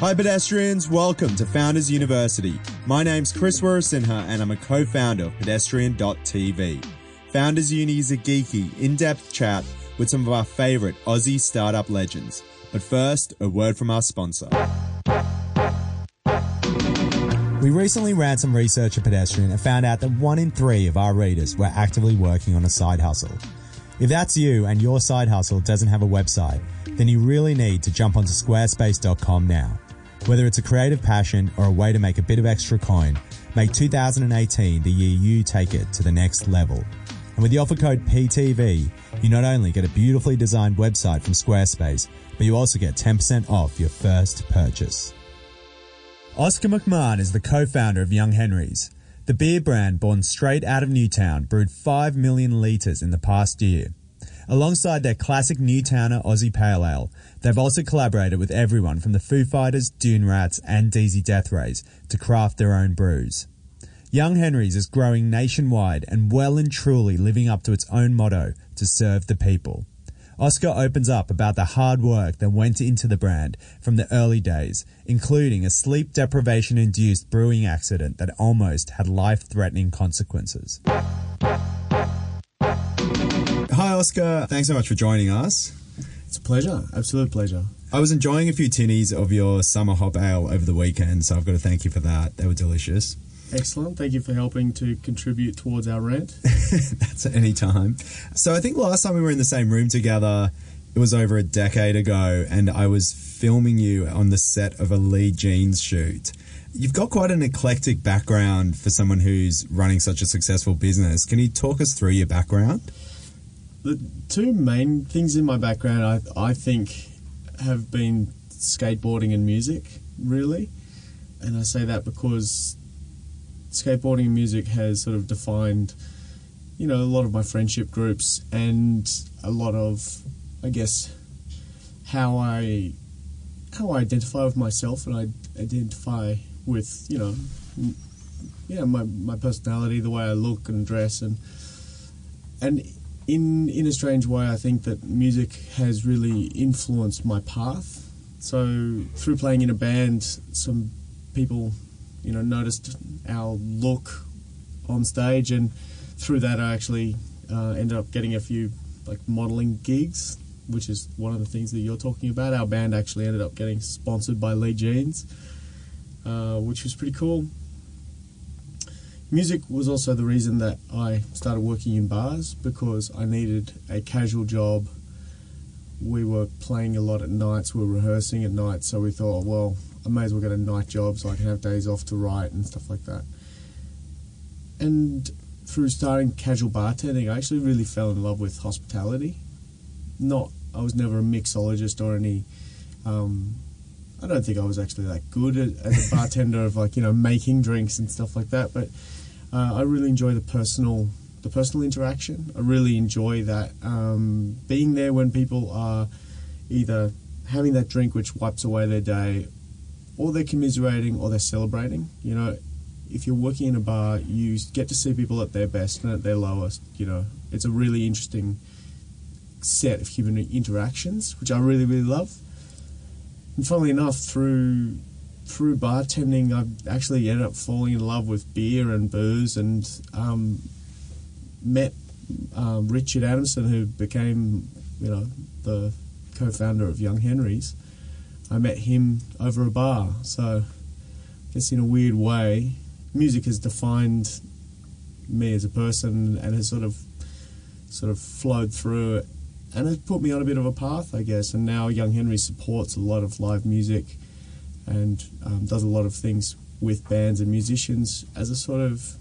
Hi, pedestrians. Welcome to Founders University. My name's Chris Wirasinha, and I'm a co founder of pedestrian.tv. Founders Uni is a geeky, in depth chat with some of our favorite Aussie startup legends. But first, a word from our sponsor. We recently ran some research at Pedestrian and found out that one in three of our readers were actively working on a side hustle. If that's you and your side hustle doesn't have a website, then you really need to jump onto squarespace.com now. Whether it's a creative passion or a way to make a bit of extra coin, make 2018 the year you take it to the next level. And with the offer code PTV, you not only get a beautifully designed website from Squarespace, but you also get 10% off your first purchase. Oscar McMahon is the co-founder of Young Henry's. The beer brand born straight out of Newtown brewed 5 million litres in the past year. Alongside their classic Newtowner Aussie Pale Ale, they've also collaborated with everyone from the Foo Fighters, Dune Rats, and DZ Death Rays to craft their own brews. Young Henry's is growing nationwide and well and truly living up to its own motto to serve the people. Oscar opens up about the hard work that went into the brand from the early days, including a sleep deprivation induced brewing accident that almost had life threatening consequences. Hi, Oscar. Thanks so much for joining us. It's a pleasure, absolute pleasure. I was enjoying a few tinnies of your summer hop ale over the weekend, so I've got to thank you for that. They were delicious. Excellent. Thank you for helping to contribute towards our rent. That's at any time. So I think last time we were in the same room together, it was over a decade ago, and I was filming you on the set of a Lee Jeans shoot. You've got quite an eclectic background for someone who's running such a successful business. Can you talk us through your background? The two main things in my background, I, I think, have been skateboarding and music, really. And I say that because skateboarding and music has sort of defined, you know, a lot of my friendship groups and a lot of, I guess, how I how I identify with myself and I identify with you know, yeah, my my personality, the way I look and dress, and and in in a strange way, I think that music has really influenced my path. So through playing in a band, some people you know, noticed our look on stage, and through that, I actually uh, ended up getting a few like modeling gigs, which is one of the things that you're talking about. Our band actually ended up getting sponsored by Lee Jeans, uh, which was pretty cool. Music was also the reason that I started working in bars because I needed a casual job. We were playing a lot at nights, we were rehearsing at night, so we thought, well, I may as well get a night job so I can have days off to write and stuff like that. And through starting casual bartending, I actually really fell in love with hospitality. Not, I was never a mixologist or any. Um, I don't think I was actually that good as a bartender of like you know making drinks and stuff like that. But uh, I really enjoy the personal, the personal interaction. I really enjoy that um, being there when people are either having that drink which wipes away their day or they're commiserating or they're celebrating. You know, if you're working in a bar, you get to see people at their best and at their lowest. You know, it's a really interesting set of human interactions, which I really, really love. And funnily enough, through through bartending, I've actually ended up falling in love with beer and booze, and um, met um, Richard Adamson, who became, you know, the co-founder of Young Henry's I met him over a bar. So, I guess in a weird way, music has defined me as a person and has sort of sort of flowed through it and has put me on a bit of a path, I guess. And now Young Henry supports a lot of live music and um, does a lot of things with bands and musicians as a sort of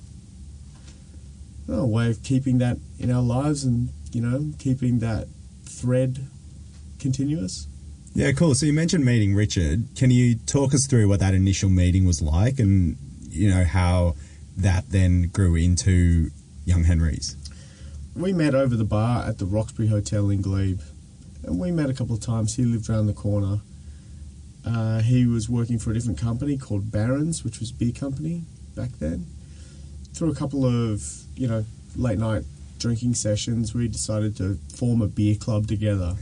well, way of keeping that in our lives and you know keeping that thread continuous. Yeah, cool. So you mentioned meeting Richard. Can you talk us through what that initial meeting was like and, you know, how that then grew into Young Henry's? We met over the bar at the Roxbury Hotel in Glebe. And we met a couple of times. He lived around the corner. Uh, he was working for a different company called Barons, which was a beer company back then. Through a couple of, you know, late night drinking sessions, we decided to form a beer club together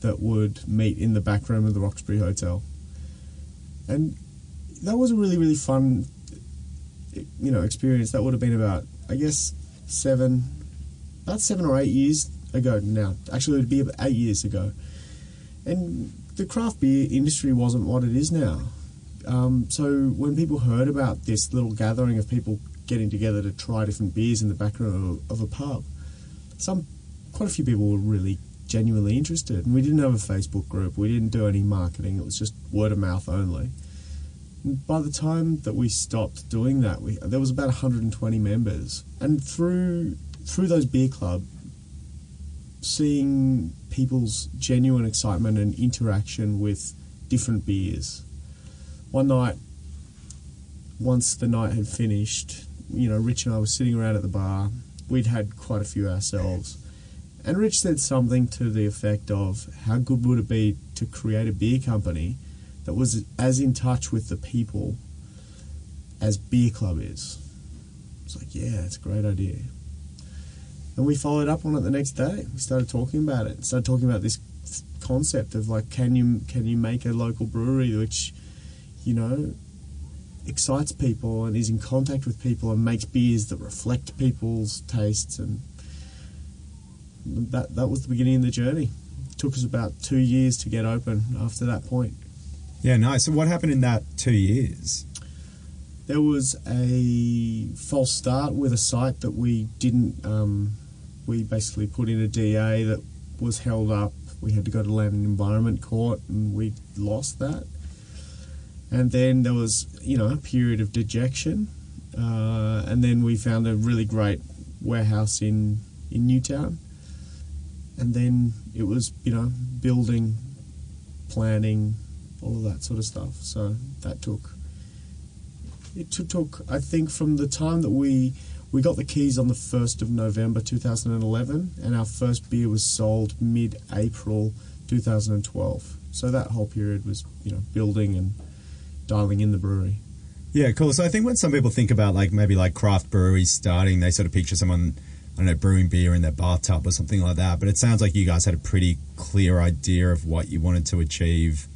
that would meet in the back room of the Roxbury Hotel. and that was a really really fun, you know, experience. That would have been about I guess seven, about seven or eight years ago now. Actually, it would be about eight years ago, and the craft beer industry wasn't what it is now. Um, so when people heard about this little gathering of people getting together to try different beers in the background of, of a pub, some quite a few people were really genuinely interested. And we didn't have a Facebook group. We didn't do any marketing. It was just word of mouth only. By the time that we stopped doing that, we, there was about 120 members, and through through those beer club, seeing people's genuine excitement and interaction with different beers. One night, once the night had finished, you know, Rich and I were sitting around at the bar. We'd had quite a few ourselves. And Rich said something to the effect of, How good would it be to create a beer company that was as in touch with the people as Beer Club is? It's like, Yeah, it's a great idea. And we followed up on it the next day. We started talking about it. Started talking about this concept of like, can you can you make a local brewery which, you know, excites people and is in contact with people and makes beers that reflect people's tastes and that that was the beginning of the journey. It took us about two years to get open after that point. Yeah, nice. So what happened in that two years? There was a false start with a site that we didn't um, we basically put in a DA that was held up. We had to go to land and environment court, and we lost that. And then there was, you know, a period of dejection, uh, and then we found a really great warehouse in in Newtown, and then it was, you know, building, planning, all of that sort of stuff. So that took. It took, I think, from the time that we we got the keys on the 1st of November 2011, and our first beer was sold mid April 2012. So that whole period was, you know, building and dialing in the brewery. Yeah, cool. So I think when some people think about like maybe like craft breweries starting, they sort of picture someone, I don't know, brewing beer in their bathtub or something like that. But it sounds like you guys had a pretty clear idea of what you wanted to achieve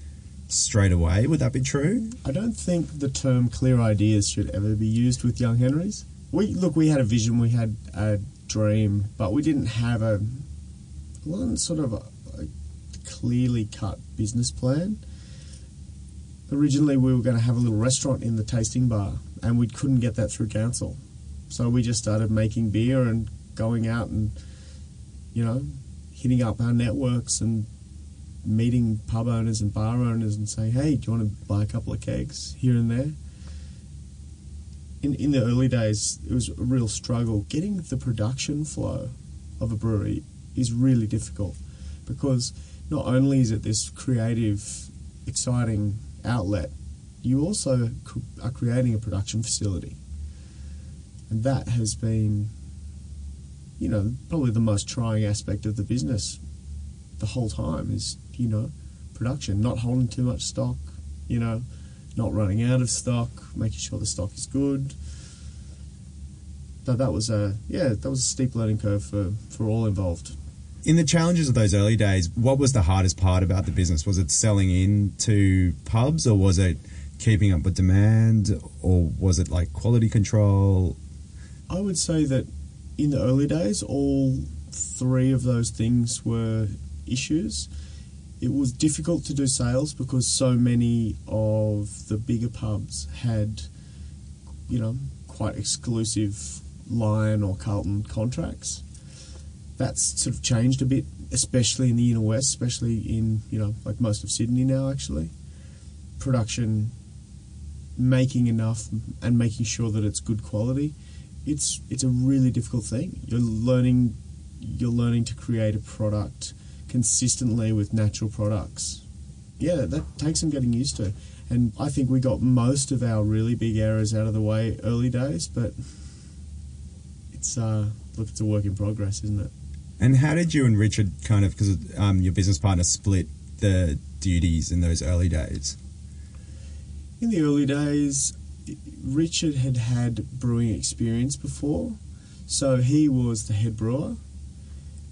straight away. Would that be true? I don't think the term clear ideas should ever be used with Young Henrys we look, we had a vision, we had a dream, but we didn't have a one sort of a, a clearly cut business plan. Originally, we were going to have a little restaurant in the tasting bar, and we couldn't get that through council. So we just started making beer and going out and, you know, hitting up our networks and meeting pub owners and bar owners and saying, hey, do you want to buy a couple of kegs here and there? In, in the early days, it was a real struggle. Getting the production flow of a brewery is really difficult because not only is it this creative, exciting outlet, you also are creating a production facility. And that has been, you know, probably the most trying aspect of the business the whole time is, you know, production, not holding too much stock, you know, not running out of stock, making sure the stock is good. So that was a yeah, that was a steep learning curve for, for all involved. In the challenges of those early days, what was the hardest part about the business? Was it selling into pubs, or was it keeping up with demand, or was it like quality control? I would say that in the early days, all three of those things were issues it was difficult to do sales because so many of the bigger pubs had, you know, quite exclusive Lion or Carlton contracts. That's sort of changed a bit, especially in the inner west, especially in you know like most of Sydney now. Actually, production, making enough and making sure that it's good quality, it's it's a really difficult thing. You're learning, you're learning to create a product consistently with natural products. Yeah, that takes some getting used to. And I think we got most of our really big errors out of the way early days, but it's uh, look, it's a work in progress, isn't it? And how did you and Richard kind of, because um, your business partner split the duties in those early days? In the early days, Richard had had brewing experience before, so he was the head brewer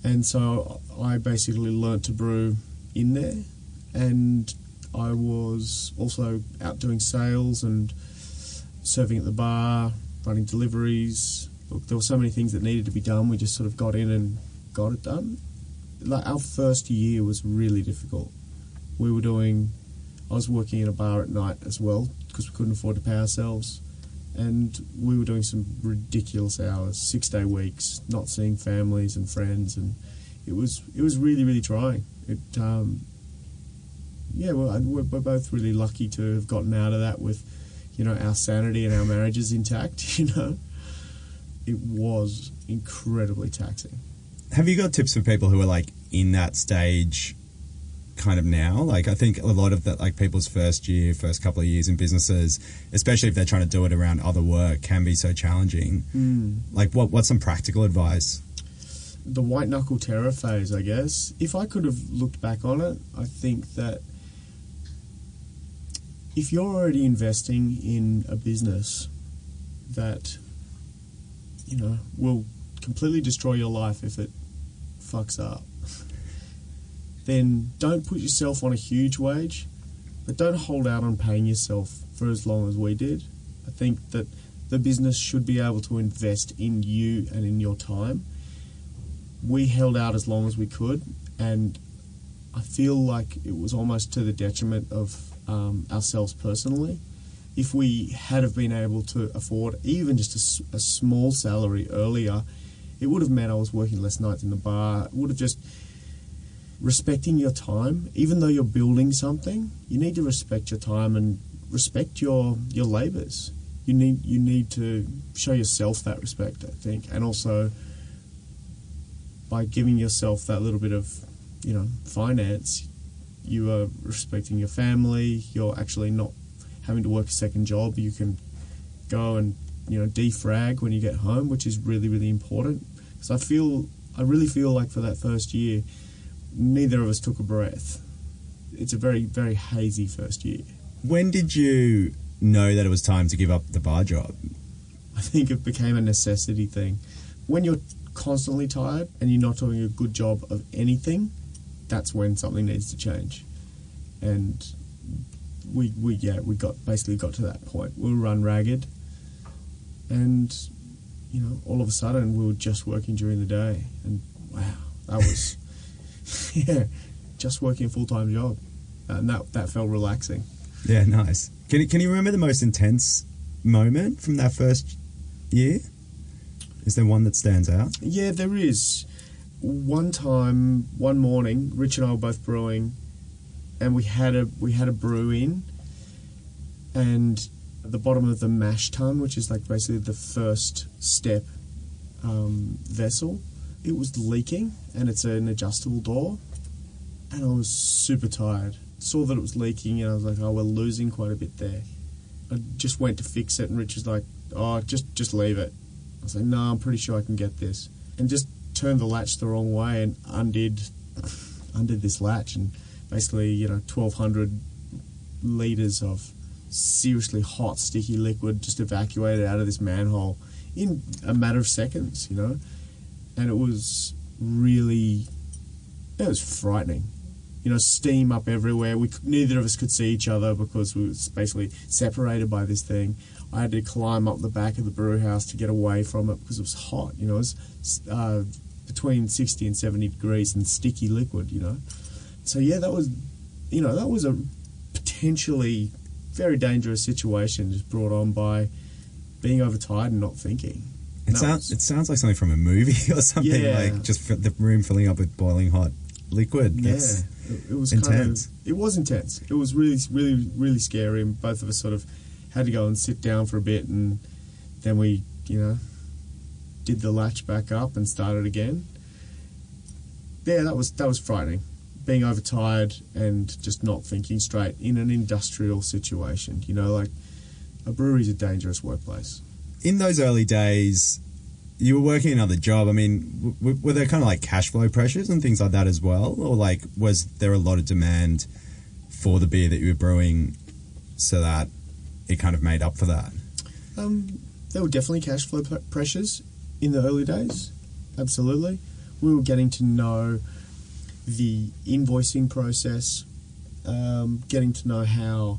and so I basically learnt to brew in there, and I was also out doing sales and serving at the bar, running deliveries. Look, there were so many things that needed to be done. We just sort of got in and got it done. Like our first year was really difficult. We were doing. I was working in a bar at night as well because we couldn't afford to pay ourselves, and we were doing some ridiculous hours, six day weeks, not seeing families and friends, and it was it was really really trying. It um, yeah, well, we're, we're both really lucky to have gotten out of that with, you know, our sanity and our marriages intact. You know, it was incredibly taxing. Have you got tips for people who are like in that stage kind of now? Like I think a lot of that like people's first year, first couple of years in businesses, especially if they're trying to do it around other work, can be so challenging. Hmm. Like what what's some practical advice? The white knuckle terror phase, I guess. If I could have looked back on it, I think that if you're already investing in a business that, you know, will completely destroy your life if it fucks up, then don't put yourself on a huge wage, but don't hold out on paying yourself for as long as we did. I think that the business should be able to invest in you and in your time. We held out as long as we could, and I feel like it was almost to the detriment of um, ourselves personally. If we had have been able to afford even just a small salary earlier, it would have meant I was working less nights in the bar. It would have just respecting your time, even though you're building something, you need to respect your time and respect your your labors. You need you need to show yourself that respect, I think, and also by giving yourself that little bit of, you know, finance, you are respecting your family. You're actually not having to work a second job. You can go and you know defrag when you get home, which is really really important. Because I feel I really feel like for that first year, neither of us took a breath. It's a very very hazy first year. When did you know that it was time to give up the bar job? I think it became a necessity thing. When you're constantly tired and you're not doing a good job of anything, that's when something needs to change. And we, we yeah, we got basically got to that point. We were run ragged, and you know, all of a sudden we were just working during the day, and wow, that was yeah, just working a full time job, and that that felt relaxing. Yeah, nice. Can you, can you remember the most intense moment from that first year? Is there one that stands out? Yeah, there is. One time, one morning, Rich and I were both brewing, and we had a we had a brew in, and at the bottom of the mash tun, which is like basically the first step um, vessel, it was leaking, and it's an adjustable door, and I was super tired. Saw that it was leaking, and I was like, "Oh, we're losing quite a bit there." I just went to fix it, and Rich was like, "Oh, just just leave it." I was like, "No, I'm pretty sure I can get this," and just turned the latch the wrong way and undid undid this latch, and basically, you know, 1,200 liters of seriously hot, sticky liquid just evacuated out of this manhole in a matter of seconds, you know, and it was really, it was frightening. You know, steam up everywhere. We neither of us could see each other because we was basically separated by this thing. I had to climb up the back of the brew house to get away from it because it was hot. You know, it was uh, between sixty and seventy degrees and sticky liquid. You know, so yeah, that was, you know, that was a potentially very dangerous situation just brought on by being overtired and not thinking. It That sounds it sounds like something from a movie or something Yeah. like just f- the room filling up with boiling hot liquid. Yeah, That's, it, it was intense. Kind of, it was intense. It was really, really, really scary, and both of us sort of had to go and sit down for a bit, and then we, you know, did the latch back up and started again. Yeah, that was that was frightening. Being overtired and just not thinking straight in an industrial situation. You know, like a brewery's a dangerous workplace. In those early days, you were working another job. I mean, w- were there kind of like cash flow pressures and things like that as well, or like was there a lot of demand for the beer that you were brewing, so that it kind of made up for that? Um, there were definitely cash flow p- pressures in the early days. Absolutely, we were getting to know the invoicing process um, getting to know how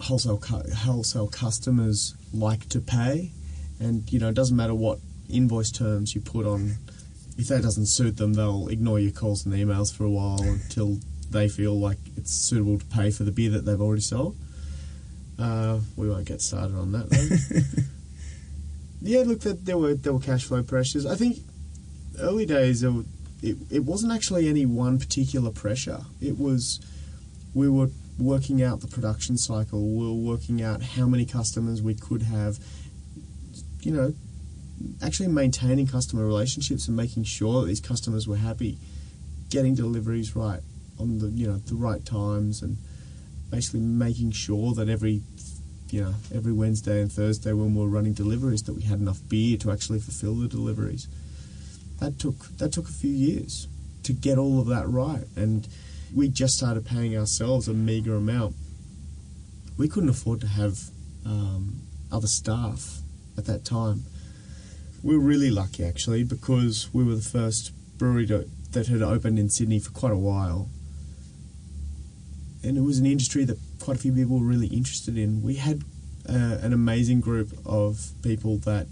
wholesale cu- wholesale customers like to pay, and you know it doesn't matter what invoice terms you put on. If that doesn't suit them, they'll ignore your calls and emails for a while until they feel like it's suitable to pay for the beer that they've already sold. Uh, we won't get started on that. Though. yeah, look, there, there were there were cash flow pressures. I think early days it it wasn't actually any one particular pressure. It was we were working out the production cycle. We were working out how many customers we could have. You know, actually maintaining customer relationships and making sure that these customers were happy, getting deliveries right on the you know the right times and basically making sure that every you know every Wednesday and Thursday when we were running deliveries that we had enough beer to actually fulfill the deliveries. That took that took a few years to get all of that right, and we just started paying ourselves a meager amount. We couldn't afford to have um, other staff at that time. We were really lucky actually because we were the first brewery to, that had opened in Sydney for quite a while and it was an industry that quite a few people were really interested in. We had uh, an amazing group of people that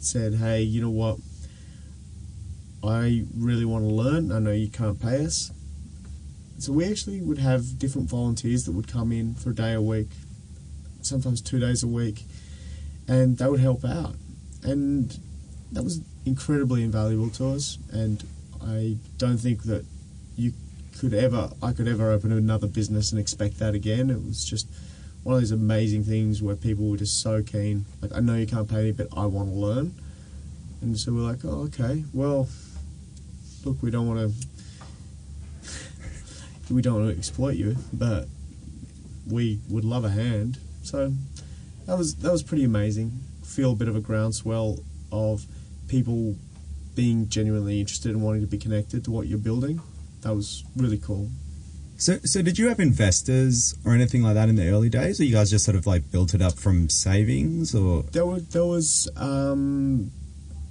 said, "Hey, you know what? I really want to learn. I know you can't pay us." So we actually would have different volunteers that would come in for a day a week, sometimes two days a week, and they would help out. And that was incredibly invaluable to us. And I don't think that you could ever I could ever open another business and expect that again. It was just one of those amazing things where people were just so keen. Like I know you can't pay me, but I want to learn. And so we're like, oh, okay. Well, look, we don't want to we don't want to exploit you, but we would love a hand. So that was that was pretty amazing. Feel a bit of a groundswell of people being genuinely interested and wanting to be connected to what you're building that was really cool. So, so did you have investors or anything like that in the early days, or you guys just sort of like built it up from savings, or there was there was um,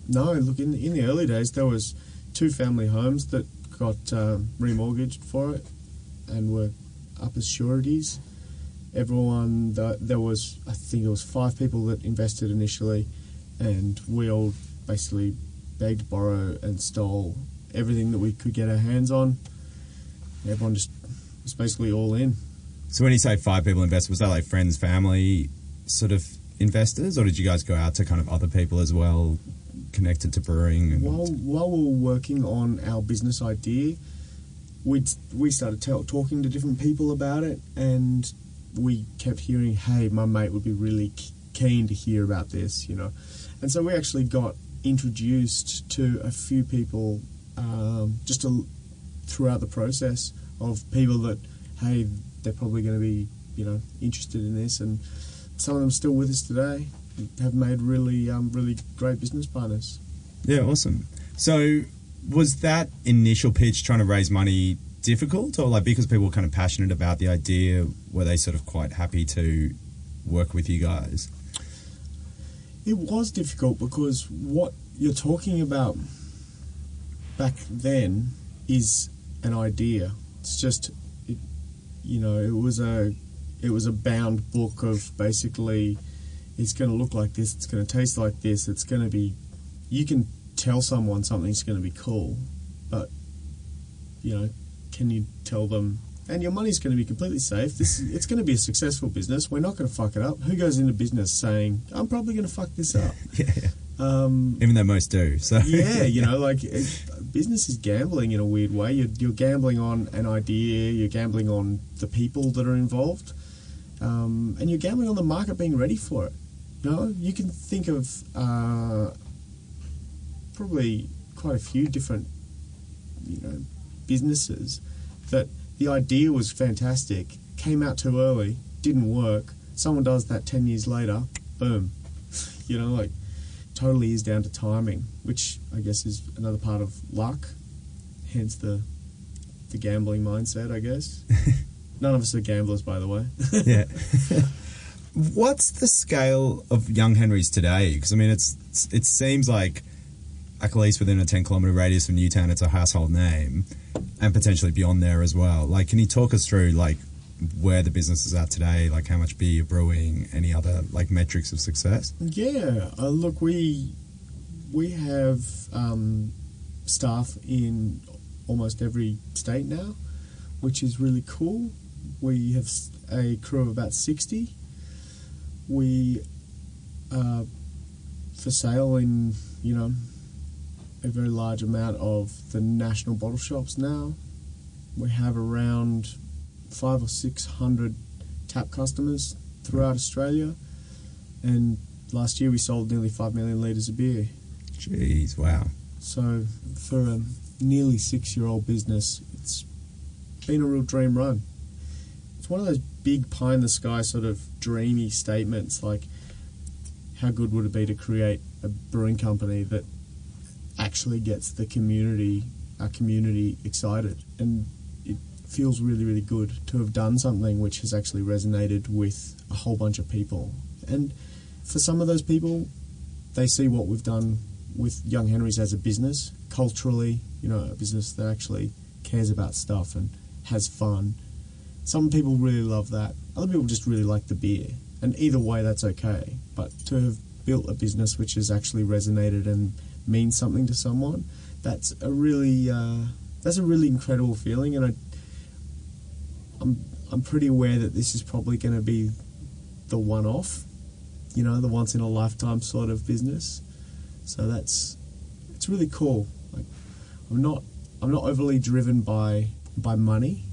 no look in in the early days there was two family homes that got um, remortgaged for it and were up as sureties. Everyone that there was I think it was five people that invested initially, and we all basically begged, borrow, and stole everything that we could get our hands on. Everyone just was basically all in. So when you say five people invested, was that like friends, family, sort of investors, or did you guys go out to kind of other people as well, connected to brewing? And... While while we were working on our business idea, we we started tell, talking to different people about it, and we kept hearing, "Hey, my mate would be really keen to hear about this," you know, and so we actually got introduced to a few people um, just a, throughout the process of people that, hey, they're probably going to be, you know, interested in this, and some of them still with us today have made really, um, really great business partners. Yeah, awesome. So, was that initial pitch trying to raise money difficult, or like because people were kind of passionate about the idea, were they sort of quite happy to work with you guys? It was difficult because what you're talking about back then is an idea. It's just, it, you know, it was a it was a bound book of basically, it's going to look like this, it's going to taste like this, it's going to be. You can tell someone something's going to be cool, but you know, can you tell them? And your money's going to be completely safe. This it's going to be a successful business. We're not going to fuck it up. Who goes into business saying I'm probably going to fuck this up? yeah. Um, Even though most do. So yeah, you know, like it, business is gambling in a weird way. You're, you're, gambling on an idea. You're gambling on the people that are involved, um, and you're gambling on the market being ready for it. You know, you can think of uh, probably quite a few different, you know, businesses that the idea was fantastic, came out too early, didn't work. Someone does that ten years later, boom. you know, like totally is down to timing, which I guess is another part of luck. Hence the the gambling mindset, I guess. None of us are gamblers, by the way. yeah. What's the scale of Young Henrys today? Because I mean, it's it seems like at least within a 10 kilometer radius of Newtown, it's a household name and potentially beyond there as well. Like, can you talk us through, like, where the business is at today, like how much beer you're brewing, any other like metrics of success? Yeah, uh, look, we we have um, staff in almost every state now, which is really cool. We have a crew of about sixty. We are for sale in you know a very large amount of the national bottle shops now. We have around five or six hundred tap customers throughout Australia, and last year we sold nearly five million litres of beer. Jeez, wow. So for a nearly six-year-old business, it's been a real dream run. It's one of those big pie in the sky sort of dreamy statements, like how good would it be to create a brewing company that actually gets the community, our community, excited, and it feels really, really good to have done something which has actually resonated with a whole bunch of people. And for some of those people, they see what we've done with Young Henry's as a business, culturally, you know, a business that actually cares about stuff and has fun. Some people really love that. Other people just really like the beer. And either way, that's okay. But to have built a business which has actually resonated and means something to someone, that's a really uh, that's a really incredible feeling. And I, I'm I'm pretty aware that this is probably going to be the one-off, you know, the once in a lifetime sort of business. So that's it's really cool. Like I'm not I'm not overly driven by by money.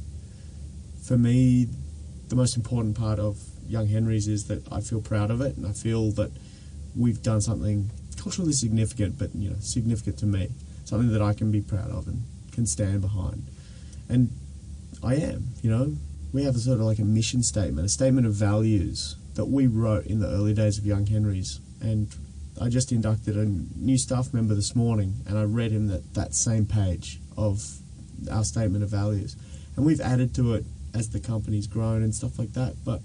For me, the most important part of Young Henry's is that I feel proud of it and I feel that we've done something culturally significant, but you know, significant to me. Something that I can be proud of and can stand behind. And I am, you know. We have a sort of like a mission statement, a statement of values that we wrote in the early days of Young Henry's. And I just inducted a new staff member this morning, and I read him that, that same page of our statement of values. And we've added to it as the company's grown and stuff like that. But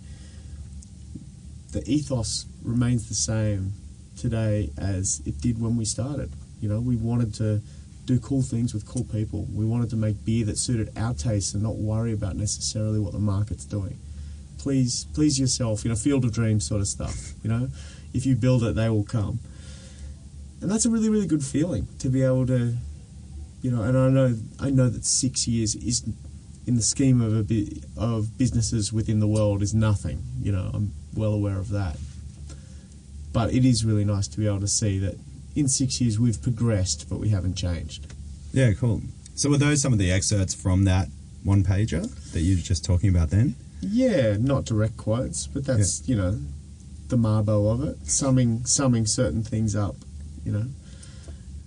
the ethos remains the same today as it did when we started. You know, we wanted to do cool things with cool people. We wanted to make beer that suited our tastes and not worry about necessarily what the market's doing. Please, please yourself. You know, field of dreams sort of stuff. You know, if you build it, they will come. And that's a really, really good feeling to be able to, you know. And I know, I know that six years is, in the scheme of a bi- of businesses within the world, is nothing. You know, I'm well aware of that. But it is really nice to be able to see that in six years we've progressed, but we haven't changed. Yeah, cool. So were those some of the excerpts from that one pager that you were just talking about then? Yeah, not direct quotes, but that's you know the marbo of it, summing summing certain things up. You know,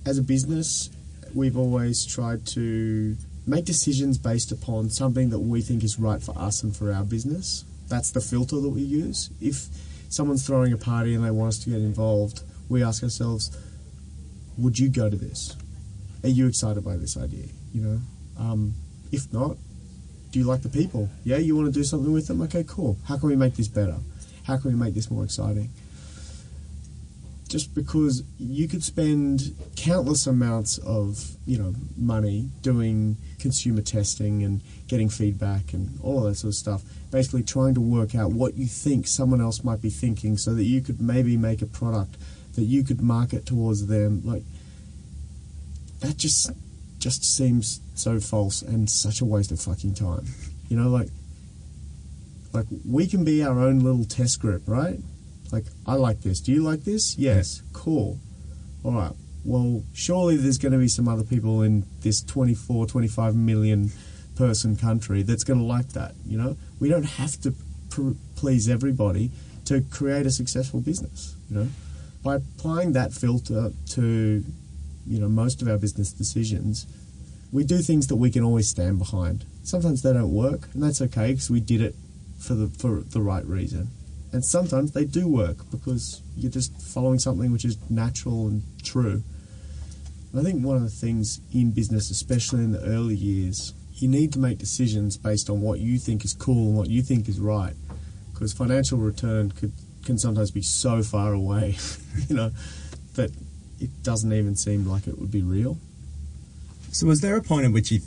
as a business, we've always tried to make decisions based upon something that we think is right for us and for our business. That's the filter that we use. If someone's throwing a party and they want us to get involved, we ask ourselves, would you go to this? Are you excited by this idea? You know, um, if not, do you like the people? Yeah, you want to do something with them? Okay, cool. How can we make this better? How can we make this more exciting? Just because you could spend countless amounts of you know money doing consumer testing and getting feedback and all of that sort of stuff, basically trying to work out what you think someone else might be thinking, so that you could maybe make a product that you could market towards them. Like that just just seems so false and such a waste of fucking time. You know, like like we can be our own little test group, right? Like I like this. Do you like this? Yes. Cool. All right. Well, surely there's going to be some other people in this 24, 25 million person country that's going to like that, you know? We don't have to pr- please everybody to create a successful business, you know? By applying that filter to you know most of our business decisions, we do things that we can always stand behind. Sometimes they don't work, and that's okay because we did it for the for the right reason. And sometimes they do work because you're just following something which is natural and true. I think one of the things in business, especially in the early years, you need to make decisions based on what you think is cool and what you think is right, because financial return could can sometimes be so far away, you know, that it doesn't even seem like it would be real. So, was there a point at which you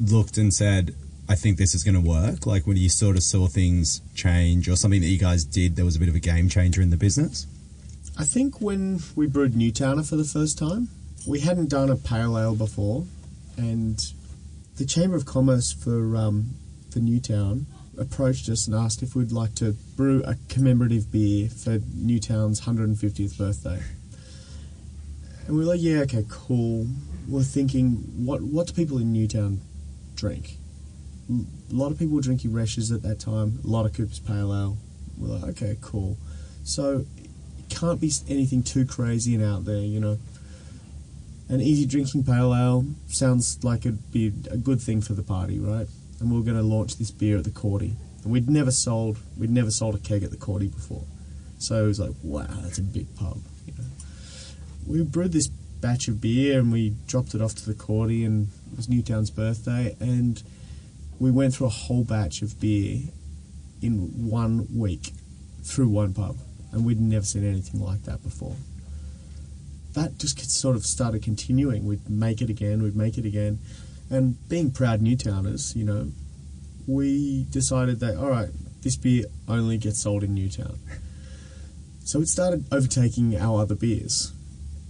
looked and said, I think this is going to work? Like when you sort of saw things change or something that you guys did that was a bit of a game changer in the business? I think when we brewed Newtowner for the first time, we hadn't done a pale ale before, and the Chamber of Commerce for um, for Newtown approached us and asked if we'd like to brew a commemorative beer for Newtown's 150th birthday. And we were like, yeah, okay, cool. We're thinking, what what do people in Newtown drink? A lot of people were drinking Resch's at that time, a lot of Cooper's Pale Ale. We're like, okay, cool. So it can't be anything too crazy and out there, you know. An easy drinking pale ale sounds like it'd be a good thing for the party, right? And we are going to launch this beer at the Cordy. And we'd never sold we'd never sold a keg at the Cordy before. So it was like, wow, that's a big pub. You know? We brewed this batch of beer and we dropped it off to the Cordy and it was Newtown's birthday and we went through a whole batch of beer in one week through one pub and we'd never seen anything like that before that just sort of started continuing. We'd make it again, we'd make it again. And being proud Newtowners, you know, we decided that, all right, this beer only gets sold in Newtown. So it started overtaking our other beers.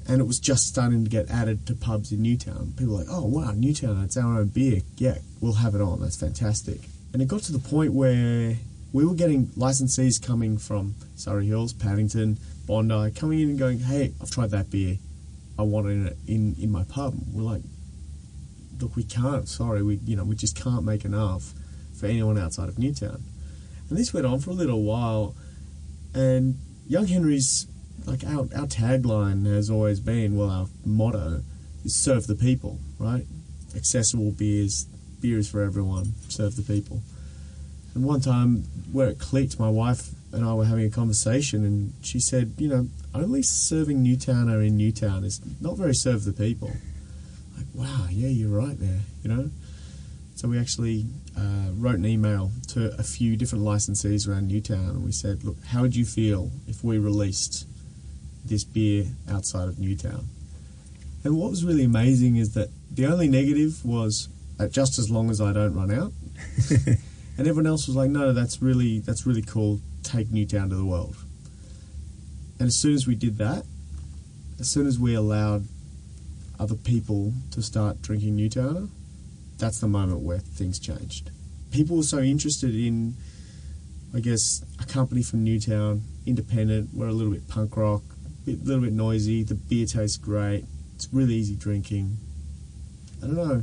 And it was just starting to get added to pubs in Newtown. People were like, oh, wow, Newtown, it's our own beer. Yeah, we'll have it on. That's fantastic. And it got to the point where we were getting licensees coming from Surry Hills, Paddington, Bondi, coming in and going, "Hey, I've tried that beer. I want it in in my pub." We're like, "Look, we can't. Sorry, we you know we just can't make enough for anyone outside of Newtown." And this went on for a little while, and Young Henry's like our our tagline has always been, well, our motto is serve the people, right? Accessible beers, beers for everyone, serve the people. And one time where it clicked, my wife and I were having a conversation, and she said, you know, only serving Newtowner in Newtown is not very serve the people. Like, wow, yeah, you're right there, you know. So we actually uh, wrote an email to a few different licensees around Newtown, and we said, look, how would you feel if we released this beer outside of Newtown? And what was really amazing is that the only negative was just as long as I don't run out. and everyone else was like, no, that's really that's really cool take Newtown to the world. And as soon as we did that, as soon as we allowed other people to start drinking Newtowner, that's the moment where things changed. People were so interested in, I guess, a company from Newtown, independent, we're a little bit punk rock, a little bit noisy, the beer tastes great, it's really easy drinking. I don't know,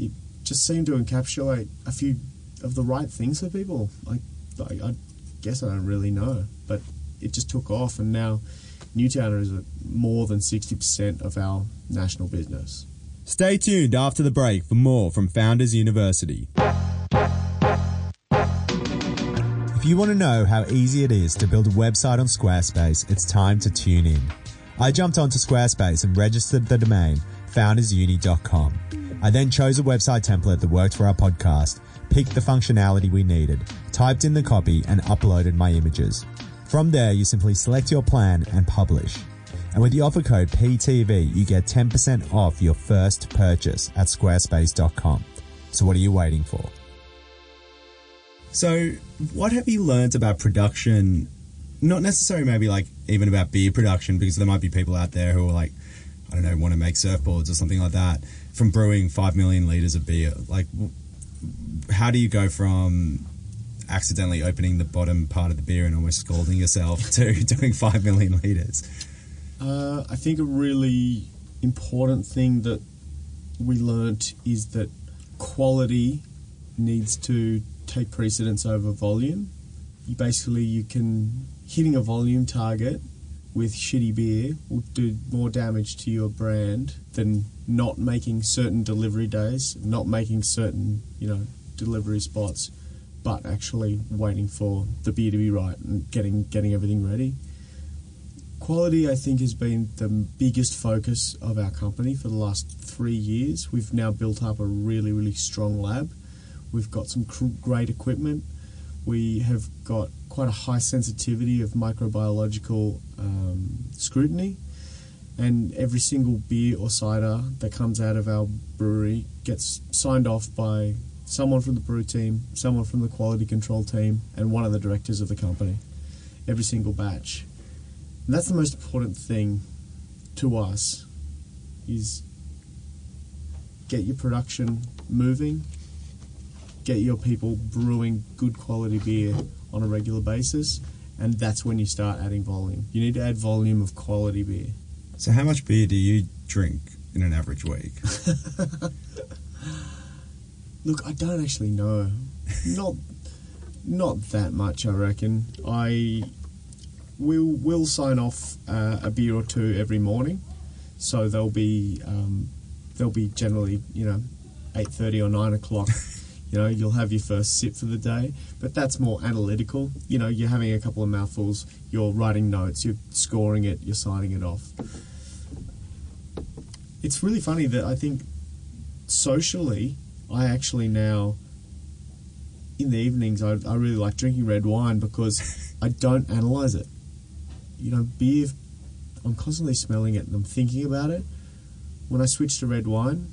it just seemed to encapsulate a few of the right things for people. Like, like I guess I don't really know, but it just took off, and now Newtowner is more than 60% of our national business. Stay tuned after the break for more from Founders University. If you want to know how easy it is to build a website on Squarespace, it's time to tune in. I jumped onto Squarespace and registered the domain foundersuni.com. I then chose a website template that worked for our podcast picked the functionality we needed, typed in the copy, and uploaded my images. From there, you simply select your plan and publish. And with the offer code PTV, you get 10% off your first purchase at squarespace.com. So what are you waiting for? So, what have you learned about production? Not necessarily maybe like even about beer production, because there might be people out there who are like, I don't know, want to make surfboards or something like that from brewing 5 million liters of beer. Like, how do you go from accidentally opening the bottom part of the beer and almost scalding yourself to doing five million liters? Uh, I think a really important thing that we learnt is that quality needs to take precedence over volume. You basically you can hitting a volume target with shitty beer will do more damage to your brand than not making certain delivery days, not making certain, you know, delivery spots, but actually waiting for the beer to be right and getting getting everything ready. Quality, I think, has been the biggest focus of our company for the last three years. We've now built up a really, really strong lab. We've got some great equipment. We have got quite a high sensitivity of microbiological um, scrutiny, and every single beer or cider that comes out of our brewery gets signed off by someone from the brew team, someone from the quality control team, and one of the directors of the company. Every single batch. And that's the most important thing to us is get your production moving, get your people brewing good quality beer on a regular basis, and that's when you start adding volume. You need to add volume of quality beer. So, how much beer do you drink in an average week? Look, I don't actually know. Not not that much, I reckon. I will will sign off uh, a beer or two every morning, so they'll be um, they'll be generally you know eight thirty or nine o'clock. you know, you'll have your first sip for the day, but that's more analytical. You know, you're having a couple of mouthfuls, you're writing notes, you're scoring it, you're signing it off. It's really funny that I think socially, I actually now in the evenings I, I really like drinking red wine because I don't analyze it. You know, beer I'm constantly smelling it and I'm thinking about it. When I switch to red wine,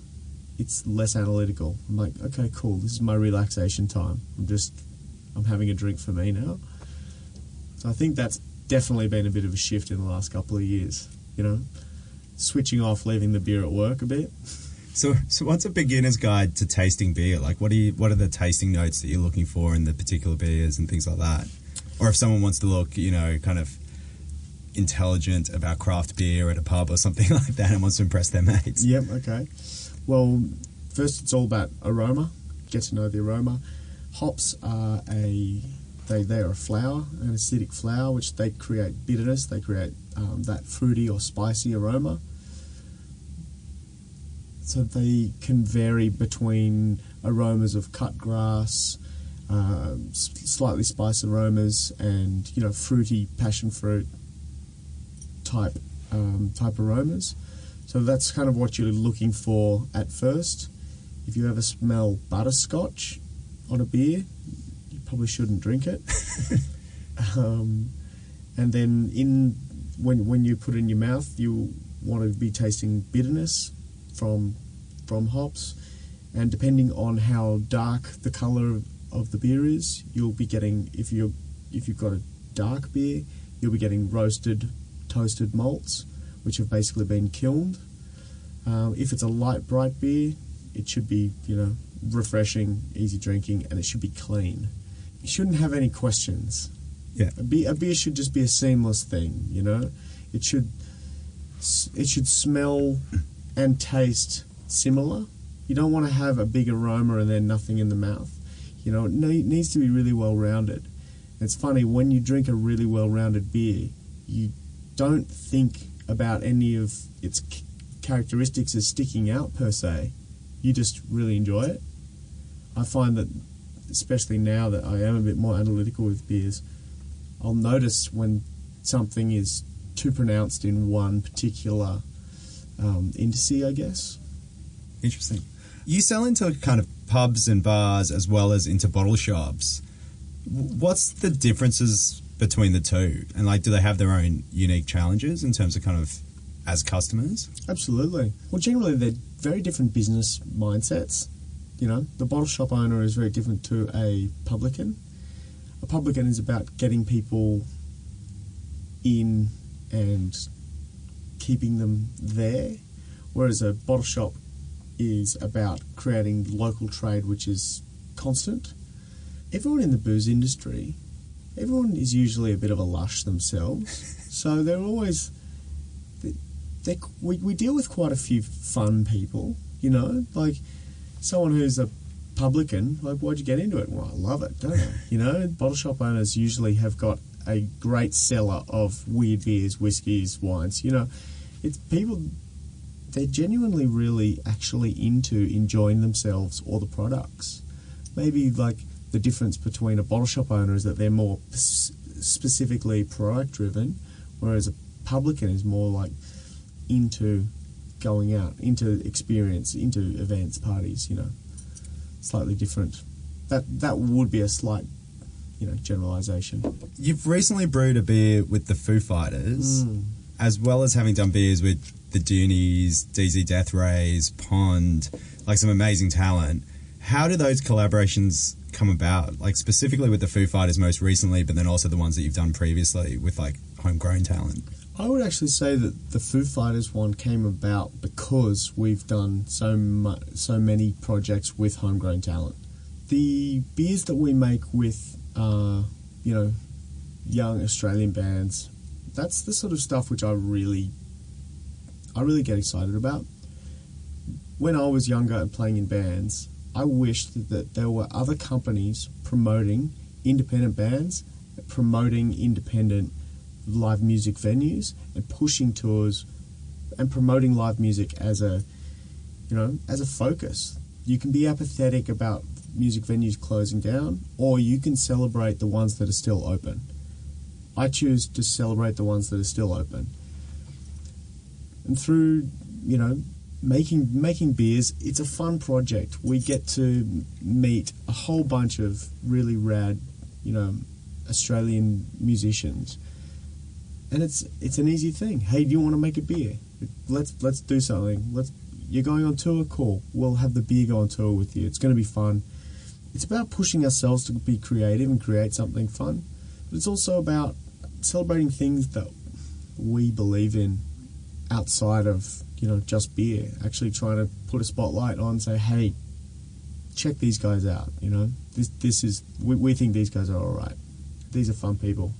it's less analytical. I'm like, okay, cool. This is my relaxation time. I'm just, I'm having a drink for me now. So I think that's definitely been a bit of a shift in the last couple of years. You know, switching off, leaving the beer at work a bit. So, so what's a beginner's guide to tasting beer? Like, what are you, what are the tasting notes that you're looking for in the particular beers and things like that? Or if someone wants to look, you know, kind of intelligent about craft beer at a pub or something like that and wants to impress their mates. Yep. Okay. Well, first it's all about aroma. Get to know the aroma. Hops are a they they are a flower, an acidic flower, which they create bitterness. They create um, that fruity or spicy aroma. So they can vary between aromas of cut grass, uh, slightly spiced aromas, and you know fruity passion fruit type um, type aromas. So that's kind of what you're looking for at first. If you ever smell butterscotch on a beer, you probably shouldn't drink it. um, and then in when when you put it in your mouth, you want to be tasting bitterness from from hops, and depending on how dark the color of the beer is, you'll be getting if you if you've got a dark beer, you'll be getting roasted, toasted malts, which have basically been kilned. Um, if it's a light, bright beer, it should be you know refreshing, easy drinking, and it should be clean. You shouldn't have any questions. Yeah. A beer, a beer should just be a seamless thing. You know, it should it should smell and taste similar. You don't want to have a big aroma and then nothing in the mouth. You know, it needs to be really well rounded. It's funny when you drink a really well rounded beer, you don't think about any of its characteristics as sticking out per se. You just really enjoy it. I find that, especially now that I am a bit more analytical with beers, I'll notice when something is too pronounced in one particular um, indice, I guess. Interesting. You sell into kind of pubs and bars as well as into bottle shops. What's the differences between the two? And like, do they have their own unique challenges in terms of kind of as customers? Absolutely. Well, generally, they're very different business mindsets. You know, the bottle shop owner is very different to a publican. A publican is about getting people in and keeping them there, whereas a bottle shop is about creating local trade which is constant. Everyone in the booze industry, everyone is usually a bit of a lush themselves, so they're always. They, we, we deal with quite a few fun people, you know, like someone who's a publican, like, why'd you get into it? Well, I love it, don't I? You know, bottle shop owners usually have got a great cellar of weird beers, whiskies, wines. You know, it's people they're genuinely really actually into enjoying themselves or the products. Maybe like the difference between a bottle shop owner is that they're more specifically product driven, whereas a publican is more like into going out, into experience, into events, parties. You know, slightly different. That that would be a slight, you know, generalization. You've recently brewed a beer with the Foo Fighters. Mm. as well as having done beers with the Doonies, DZ Death Rays, Pond, like some amazing talent. How do those collaborations come about? Like specifically with the Foo Fighters most recently, but then also the ones that you've done previously with like homegrown talent. I would actually say that the Foo Fighters one came about because we've done so mu- so many projects with homegrown talent. The beers that we make with, uh, you know, young Australian bands, that's the sort of stuff which I really, I really get excited about. When I was younger and playing in bands, I wished that there were other companies promoting independent bands, promoting independent live music venues and pushing tours and promoting live music as a you know as a focus. You can be apathetic about music venues closing down or you can celebrate the ones that are still open. I choose to celebrate the ones that are still open. And through you know making making beers it's a fun project we get to meet a whole bunch of really rad you know australian musicians and it's it's an easy thing. Hey, do you want to make a beer? Let's let's do something. Let's you're going on tour, cool. We'll have the beer go on tour with you. It's going to be fun. It's about pushing ourselves to be creative and create something fun, but it's also about celebrating things that we believe in outside of you know just beer. Actually, trying to put a spotlight on, say, hey, check these guys out. You know, this this is we, we think these guys are all right. These are fun people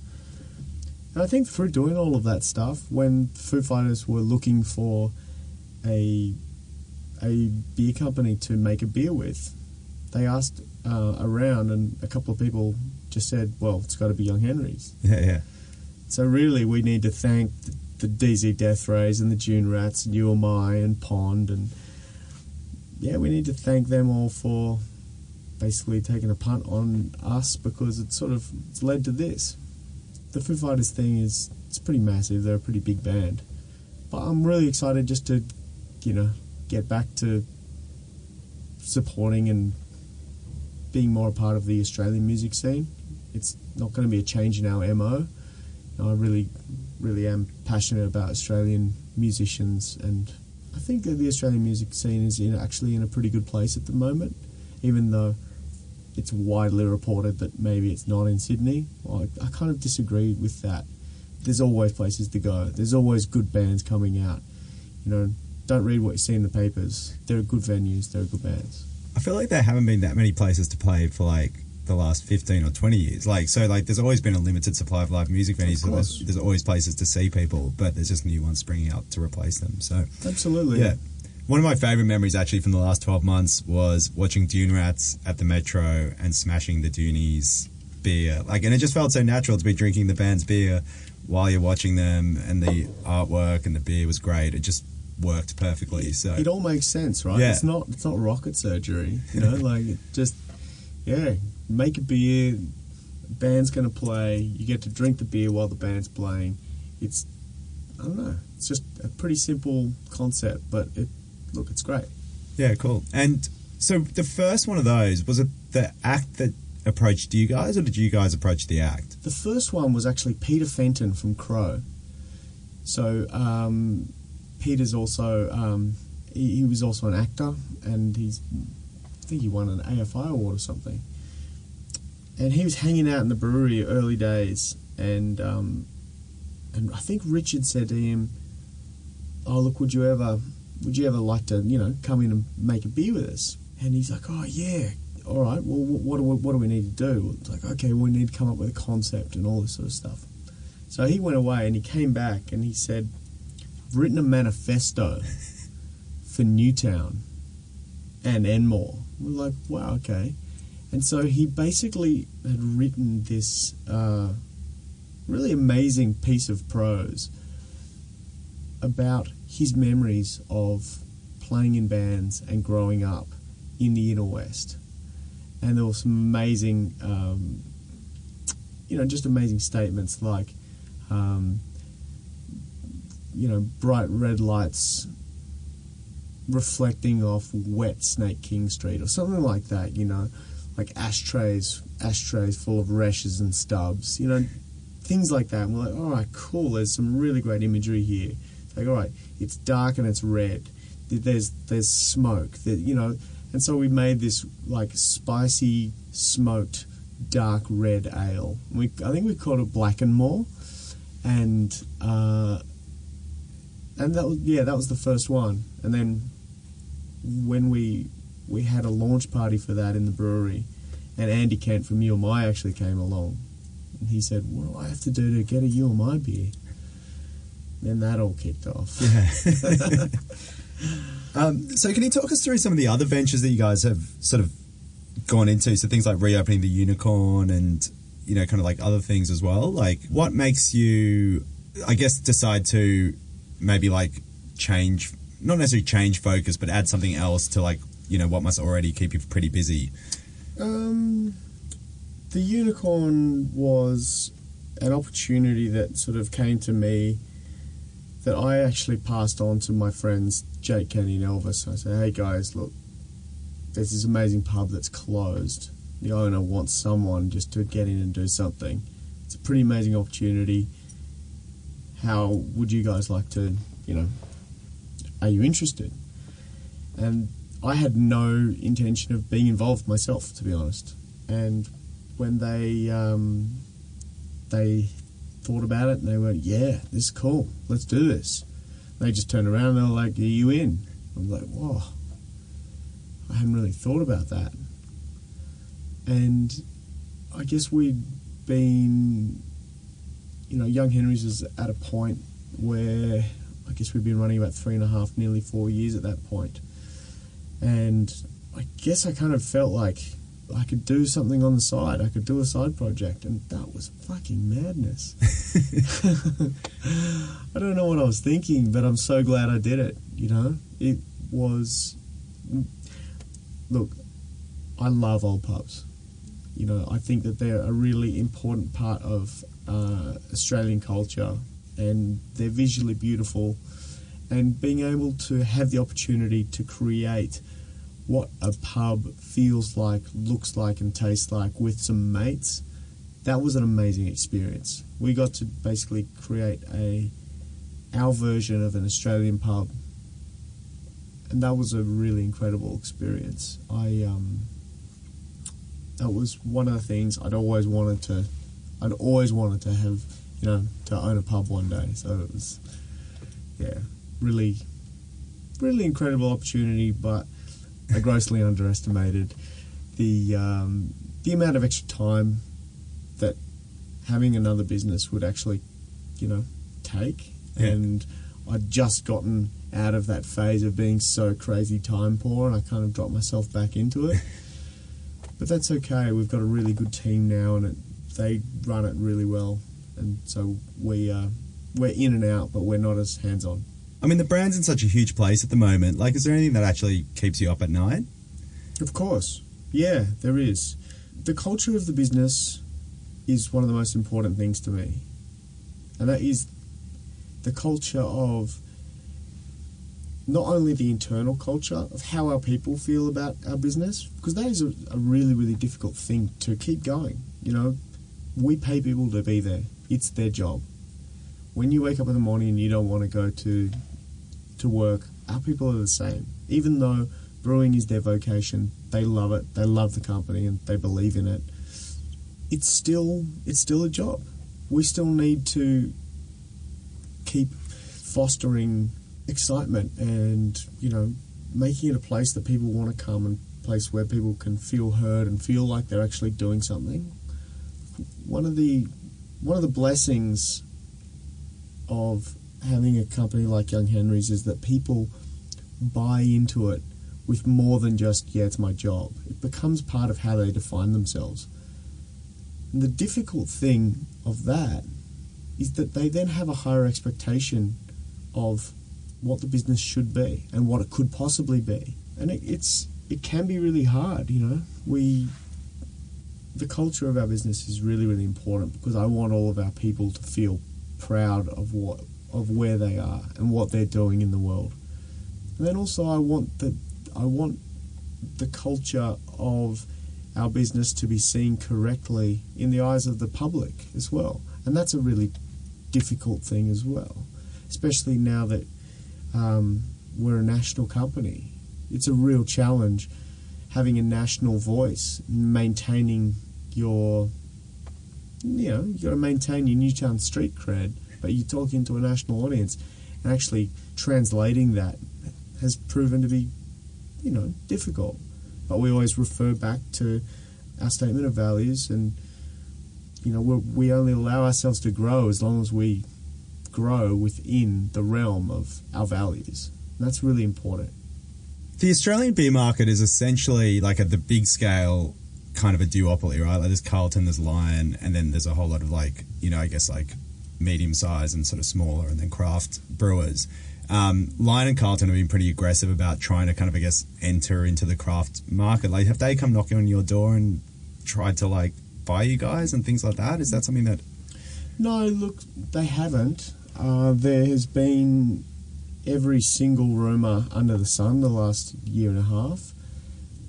and I think through doing all of that stuff, when Foo Fighters were looking for a a beer company to make a beer with, they asked uh, around, and a couple of people just said, "Well, it's got to be Young Henrys." Yeah, yeah. So really, we need to thank the, DZ Death Rays and the Dune Rats and You Am I and Pond, and yeah, we need to thank them all for basically taking a punt on us because it's sort of it's led to this the Foo Fighters thing is it's pretty massive. They're a pretty big band, but I'm really excited just to, you know, get back to supporting and being more a part of the Australian music scene. It's not going to be a change in our mo. I really, really am passionate about Australian musicians, and I think that the Australian music scene is in, actually in a pretty good place at the moment, even though it's widely reported that maybe it's not in Sydney. I, I kind of disagree with that. There's always places to go. There's always good bands coming out. You know, don't read what you see in the papers. There are good venues. There are good bands. I feel like there haven't been that many places to play for like the last 15 or 20 years. Like, so like there's always been a limited supply of live music venues. So there's, there's always places to see people, but there's just new ones springing up to replace them. So absolutely. Yeah. One of my favorite memories, actually, from the last 12 months was watching Dune Rats at the Metro and smashing the Doonies beer. Like, and it just felt so natural to be drinking the band's beer while you're watching them, and the artwork and the beer was great. It just worked perfectly. So it all makes sense, right? Yeah. It's not it's not rocket surgery, you know. like it just yeah, make a beer. Band's gonna play. You get to drink the beer while the band's playing. It's I don't know. It's just a pretty simple concept, but it look, it's great. Yeah, cool. And so the first one of those was it the act that approached you guys, or did you guys approach the act? The first one was actually Peter Fenton from Crow. So um, Peter's also um, he, he, was also an actor, and he's I think he won an AFI award or something. And he was hanging out in the brewery early days, and um, and I think Richard said to him, "Oh, look, would you ever would you ever like to, you know, come in and make a beer with us? And he's like, oh, yeah. All right, well, what do, we, what do we need to do? It's like, okay, we need to come up with a concept and all this sort of stuff. So he went away and he came back and he said, I've written a manifesto for Newtown and Enmore. We're like, wow, okay. And so he basically had written this uh, really amazing piece of prose about his memories of playing in bands and growing up in the inner west. And there were some amazing, um, you know, just amazing statements like, um, you know, bright red lights reflecting off wet Snake King Street or something like that, you know, like ashtrays, ashtrays full of Resch's and stubs, you know, things like that. And we're like, all right, cool. There's some really great imagery here. It's like, all right, it's dark and it's red. There's there's smoke. That you know, and so we made this like spicy smoked dark red ale. We I think we called it Black and More, and uh, and that was yeah that was the first one. And then when we we had a launch party for that in the brewery, and Andy Kent from My actually came along, and he said, "What do I have to do to get a My beer?" Then that all kicked off. Yeah. um, so, can you talk us through some of the other ventures that you guys have sort of gone into? So, things like reopening the unicorn and, you know, kind of like other things as well. Like, what makes you, I guess, decide to maybe like change, not necessarily change focus, but add something else to like, you know, what must already keep you pretty busy? Um, the unicorn was an opportunity that sort of came to me that I actually passed on to my friends Jake, Kenny, and Elvis. I said, "Hey guys, look, there's this amazing pub that's closed. The owner wants someone just to get in and do something. It's a pretty amazing opportunity. How would you guys like to, you know, are you interested?" And I had no intention of being involved myself, to be honest. And when they um, they thought about it and they went, "Yeah, this is cool. Let's do this." They just turned around and they were like, "Are you in?" I'm like, "Whoa, I hadn't really thought about that." And I guess we'd been, you know, Young Henrys is at a point where I guess we'd been running about three and a half, nearly four years at that point and I guess I kind of felt like I could do something on the side. I could do a side project, and that was fucking madness. I don't know what I was thinking, but I'm so glad I did it. You know, it was. Look, I love old pubs. You know, I think that they're a really important part of uh, Australian culture, and they're visually beautiful. And being able to have the opportunity to create what a pub feels like, looks like, and tastes like with some mates, that was an amazing experience. We got to basically create a our version of an Australian pub, and that was a really incredible experience. I um, that was one of the things I'd always wanted to. I'd always wanted to have, you know, to own a pub one day. So it was, yeah, really, really incredible opportunity, but I grossly underestimated the um, the amount of extra time that having another business would actually, you know, take. Yeah. And I'd just gotten out of that phase of being so crazy time poor, and I kind of dropped myself back into it. but that's okay. We've got a really good team now, and it, they run it really well. And so we uh, we're in and out, but we're not as hands on. I mean, the brand's in such a huge place at the moment. Like, is there anything that actually keeps you up at night? Of course. Yeah, there is. The culture of the business is one of the most important things to me. And that is the culture of not only the internal culture of how our people feel about our business, because that is a, a really, really difficult thing to keep going. You know, we pay people to be there, it's their job. When you wake up in the morning and you don't want to go to to work, our people are the same. Even though brewing is their vocation, they love it, they love the company, and they believe in it. It's still it's still a job. We still need to keep fostering excitement and you know making it a place that people want to come and place where people can feel heard and feel like they're actually doing something. One of the one of the blessings of having a company like Young Henrys is that people buy into it with more than just, yeah, it's my job. It becomes part of how they define themselves. And the difficult thing of that is that they then have a higher expectation of what the business should be and what it could possibly be. And it, it's it can be really hard, you know. We the culture of our business is really, really important because I want all of our people to feel proud of what of where they are and what they're doing in the world. And then also I want the I want the culture of our business to be seen correctly in the eyes of the public as well. and that's a really difficult thing as well, especially now that um, we're a national company. It's a real challenge having a national voice, maintaining your, you know, you got to maintain your Newtown street cred, but you're talking to a national audience, and actually translating that has proven to be, you know, difficult. But we always refer back to our statement of values, and you know, we only allow ourselves to grow as long as we grow within the realm of our values. And that's really important. The Australian beer market is essentially like at the big scale kind of a duopoly, right? Like there's Carlton, there's Lion, and then there's a whole lot of like, you know, I guess like medium size and sort of smaller, and then craft brewers. Um, Lion and Carlton have been pretty aggressive about trying to kind of, I guess, enter into the craft market. Like, have they come knocking on your door and tried to like buy you guys and things like that? Is that something that? No, look, they haven't. Uh, there has been every single rumour under the sun the last year and a half.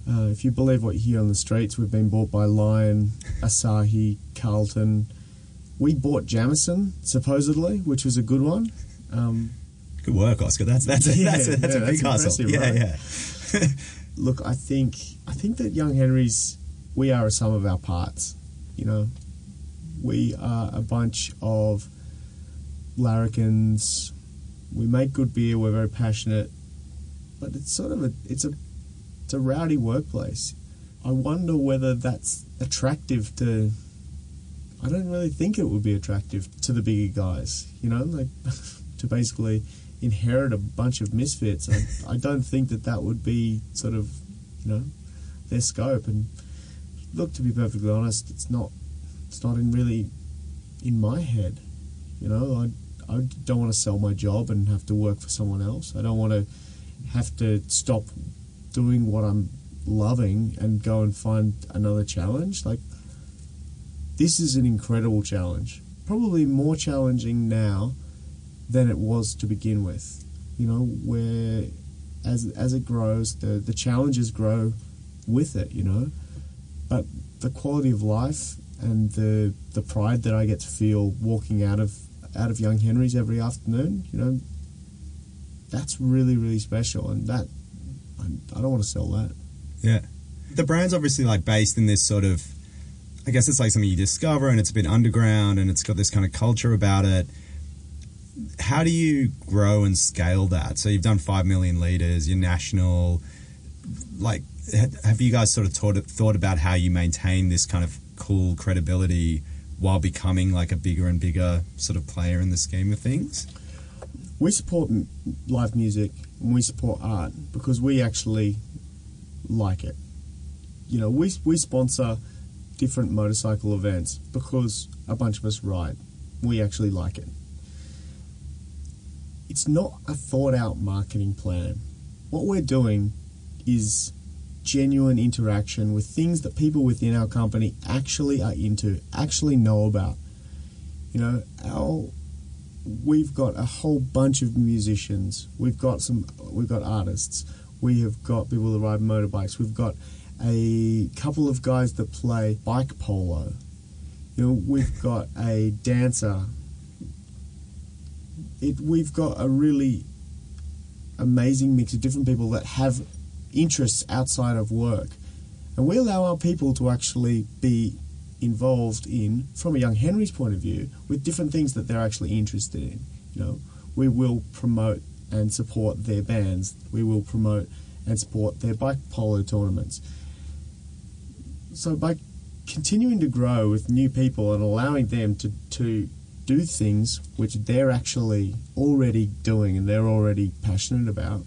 Uh, if you believe what you hear on the streets, we've been bought by Lion, Asahi, Carlton. We bought Jamison supposedly, which was a good one. Um, good work, Oscar. That's that's a, Yeah, that's a, that's yeah, a big that's hustle. Yeah, right? yeah. look, I think I think that Young Henrys we are a sum of our parts. You know, we are a bunch of larrikins. We make good beer. We're very passionate, but it's sort of a it's a it's a rowdy workplace. I wonder whether that's attractive to. I don't really think it would be attractive to the bigger guys. You know, like to basically inherit a bunch of misfits. I, I don't think that that would be sort of, you know, their scope. And look, to be perfectly honest, it's not, it's not in really in my head. You know, I, I don't want to sell my job and have to work for someone else. I don't want to have to stop doing what I'm loving and go and find another challenge. Like, this is an incredible challenge. Probably more challenging now than it was to begin with. You know, where as as it grows, the the challenges grow with it. You know, but the quality of life and the the pride that I get to feel walking out of out of Young Henrys every afternoon. You know, that's really really special, and that I, I don't want to sell that. Yeah. The brand's obviously like based in this sort of I guess it's like something you discover and it's a bit underground and it's got this kind of culture about it. How do you grow and scale that? So you've done 5 million liters, you're national. Like have you guys sort of thought thought about how you maintain this kind of cool credibility while becoming like a bigger and bigger sort of player in the scheme of things? we support live music and we support art because we actually like it. You know, we we sponsor different motorcycle events because a bunch of us ride. We actually like it. It's not a thought out marketing plan. What we're doing is genuine interaction with things that people within our company actually are into, actually know about. You know, our we've got a whole bunch of musicians. We've got some. We've got artists. We have got people that ride motorbikes. We've got a couple of guys that play bike polo. You know, we've got a dancer. It. We've got a really amazing mix of different people that have interests outside of work, and we allow our people to actually be involved in, from a young Henrys point of view, with different things that they're actually interested in. You know, we will promote and support their bands. We will promote and support their bike polo tournaments. So by continuing to grow with new people and allowing them to, to do things which they're actually already doing and they're already passionate about,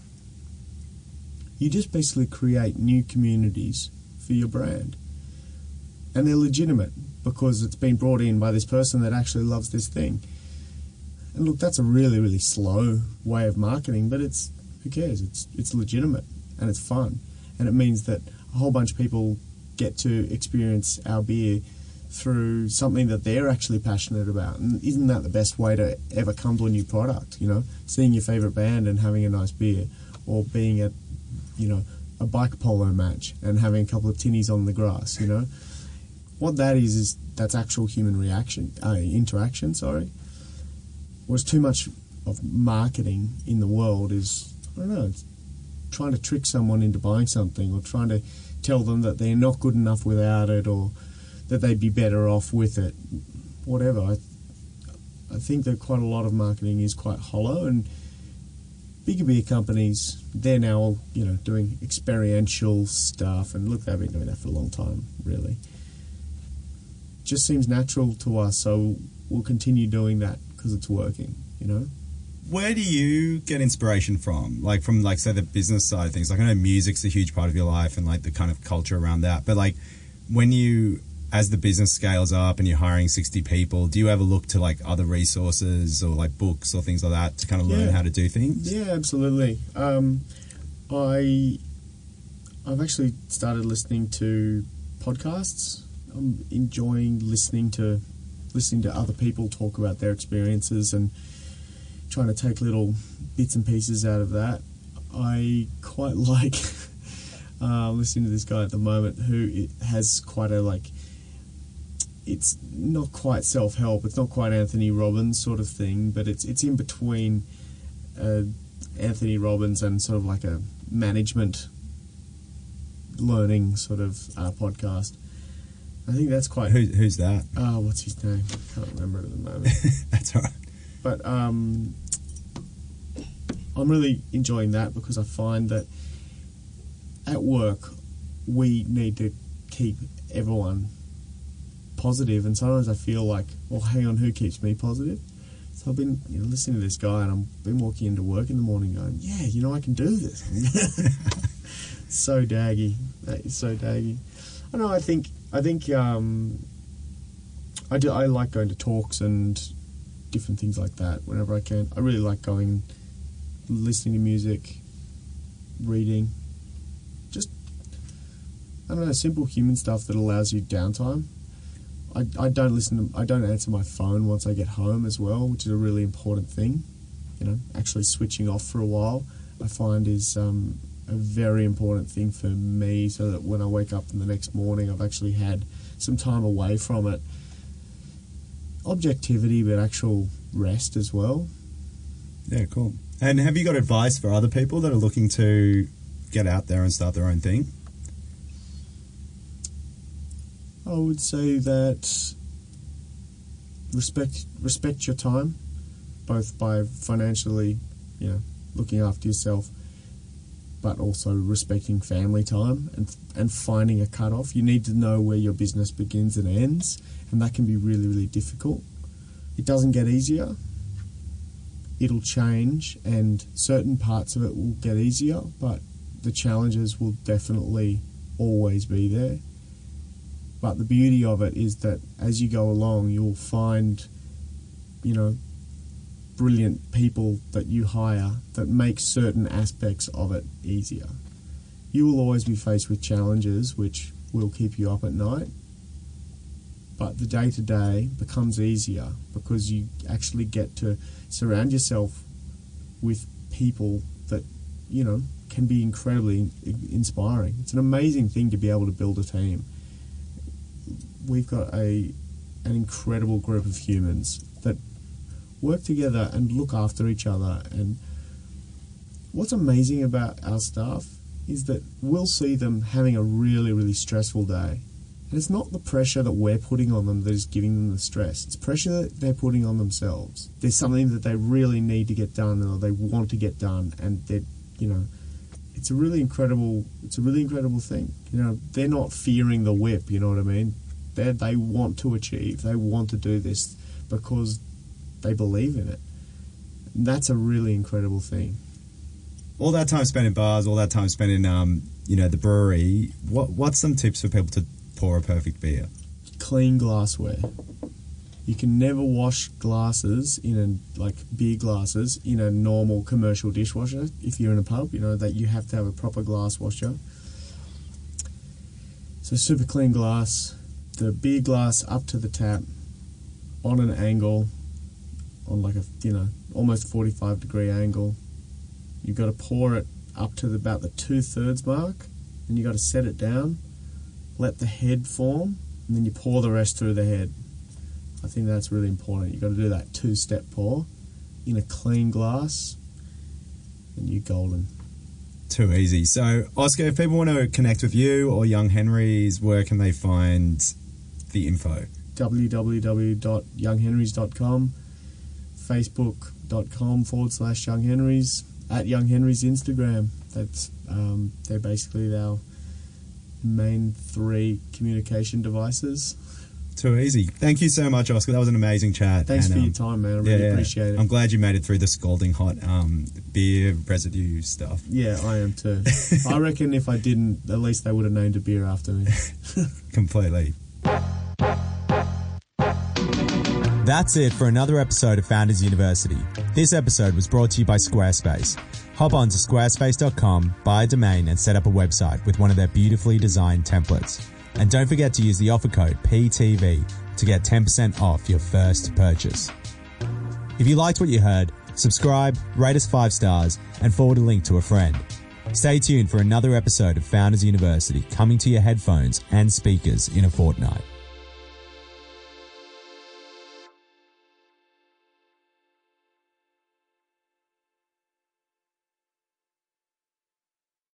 you just basically create new communities for your brand and they're legitimate because it's been brought in by this person that actually loves this thing. And look, that's a really, really slow way of marketing, but it's who cares? It's it's legitimate and it's fun, and it means that a whole bunch of people get to experience our beer through something that they're actually passionate about. And isn't that the best way to ever come to a new product? You know, seeing your favorite band and having a nice beer, or being at, you know, a bike polo match and having a couple of tinnies on the grass. You know what that is is that's actual human reaction, uh, interaction. Sorry. Whereas too much of marketing in the world is I don't know, trying to trick someone into buying something or trying to tell them that they're not good enough without it or that they'd be better off with it. Whatever. I, I think that quite a lot of marketing is quite hollow and bigger beer companies, they're now, you know, doing experiential stuff and look, they've been doing that for a long time, really. Just seems natural to us, so we'll continue doing that because it's working, you know? Where do you get inspiration from? Like from like say the business side of things. Like I know music's a huge part of your life and like the kind of culture around that. But like when you as the business scales up and you're hiring 60 people, do you ever look to like other resources or like books or things like that to kind of learn Yeah. how to do things? Yeah, absolutely. Um, I I've actually started listening to podcasts. I'm enjoying listening to listening to other people talk about their experiences and trying to take little bits and pieces out of that. I quite like uh, listening to this guy at the moment who has quite a like. It's not quite self help. It's not quite Anthony Robbins sort of thing, but it's it's in between uh, Anthony Robbins and sort of like a management learning sort of uh, podcast. I think that's quite. Who, who's that? Oh, what's his name? I can't remember it at the moment. That's all right. But um, I'm really enjoying that because I find that at work we need to keep everyone positive, and sometimes I feel like, well, hang on, who keeps me positive? So I've been you know, listening to this guy, and I've been walking into work in the morning, going, yeah, you know, I can do this. so daggy, that is so daggy. I know. I think I think um, I do. I like going to talks and different things like that whenever I can. I really like going, listening to music, reading, just I don't know, simple human stuff that allows you downtime. I, I don't listen to, I don't answer my phone once I get home as well, which is a really important thing. You know, actually switching off for a while, I find is um, a very important thing for me so that when I wake up in the next morning, I've actually had some time away from it objectivity, but actual rest as well. Yeah, cool. And have you got advice for other people that are looking to get out there and start their own thing? I would say that respect respect your time, both by financially, you know, looking after yourself, but also respecting family time and and finding a cutoff. You need to know where your business begins and ends, and that can be really really difficult. It doesn't get easier. It'll change, and certain parts of it will get easier, but the challenges will definitely always be there. But the beauty of it is that as you go along, you'll find, you know, brilliant people that you hire that make certain aspects of it easier. You will always be faced with challenges which will keep you up at night, but the day to day becomes easier because you actually get to surround yourself with people that, you know, can be incredibly inspiring. It's an amazing thing to be able to build a team we've got a an incredible group of humans work together and look after each other. And what's amazing about our staff is that we'll see them having a really really stressful day. And it's not the pressure that we're putting on them that is giving them the stress. It's pressure that they're putting on themselves. There's something that they really need to get done or they want to get done. And they're you know it's a really incredible it's a really incredible thing. You know they're not fearing the whip you know what i mean? They they want to achieve. They want to do this because they believe in it. That's a really incredible thing. All that time spent in bars, all that time spent in, um, you know, the brewery. What What's some tips for people to pour a perfect beer? clean glassware. You can never wash glasses in a like beer glasses in a normal commercial dishwasher if you're in a pub you know that you have to have a proper glass washer. So super clean glass. The beer glass up to the tap on an angle on like a you know almost 45 degree angle you've got to pour it up to the, about the two thirds mark and you've got to set it down let the head form and then you pour the rest through the head. I think that's really important. You've got to do that two step pour in a clean glass, and you're golden. Too easy. So, Oscar, if people want to connect with you or Young Henrys, where can they find the info? www.younghenrys.com, facebook.com forward slash Young Henrys, at Young Henrys Instagram. That's um, they're basically our main three communication devices. Too easy. Thank you so much, Oscar. That was an amazing chat. Thanks And, for um, your time, man. I really appreciate it. I'm glad you made it through the scalding hot um, beer residue stuff. yeah, I am too. I reckon if I didn't, at least they would have named a beer after me. Completely. That's it for another episode of Founders University. This episode was brought to you by Squarespace. Hop on to squarespace.com, buy a domain, and set up a website with one of their beautifully designed templates. And don't forget to use the offer code PTV to get 10% off your first purchase. If you liked what you heard, subscribe, rate us five stars, and forward a link to a friend. Stay tuned for another episode of Founders University coming to your headphones and speakers in a fortnight.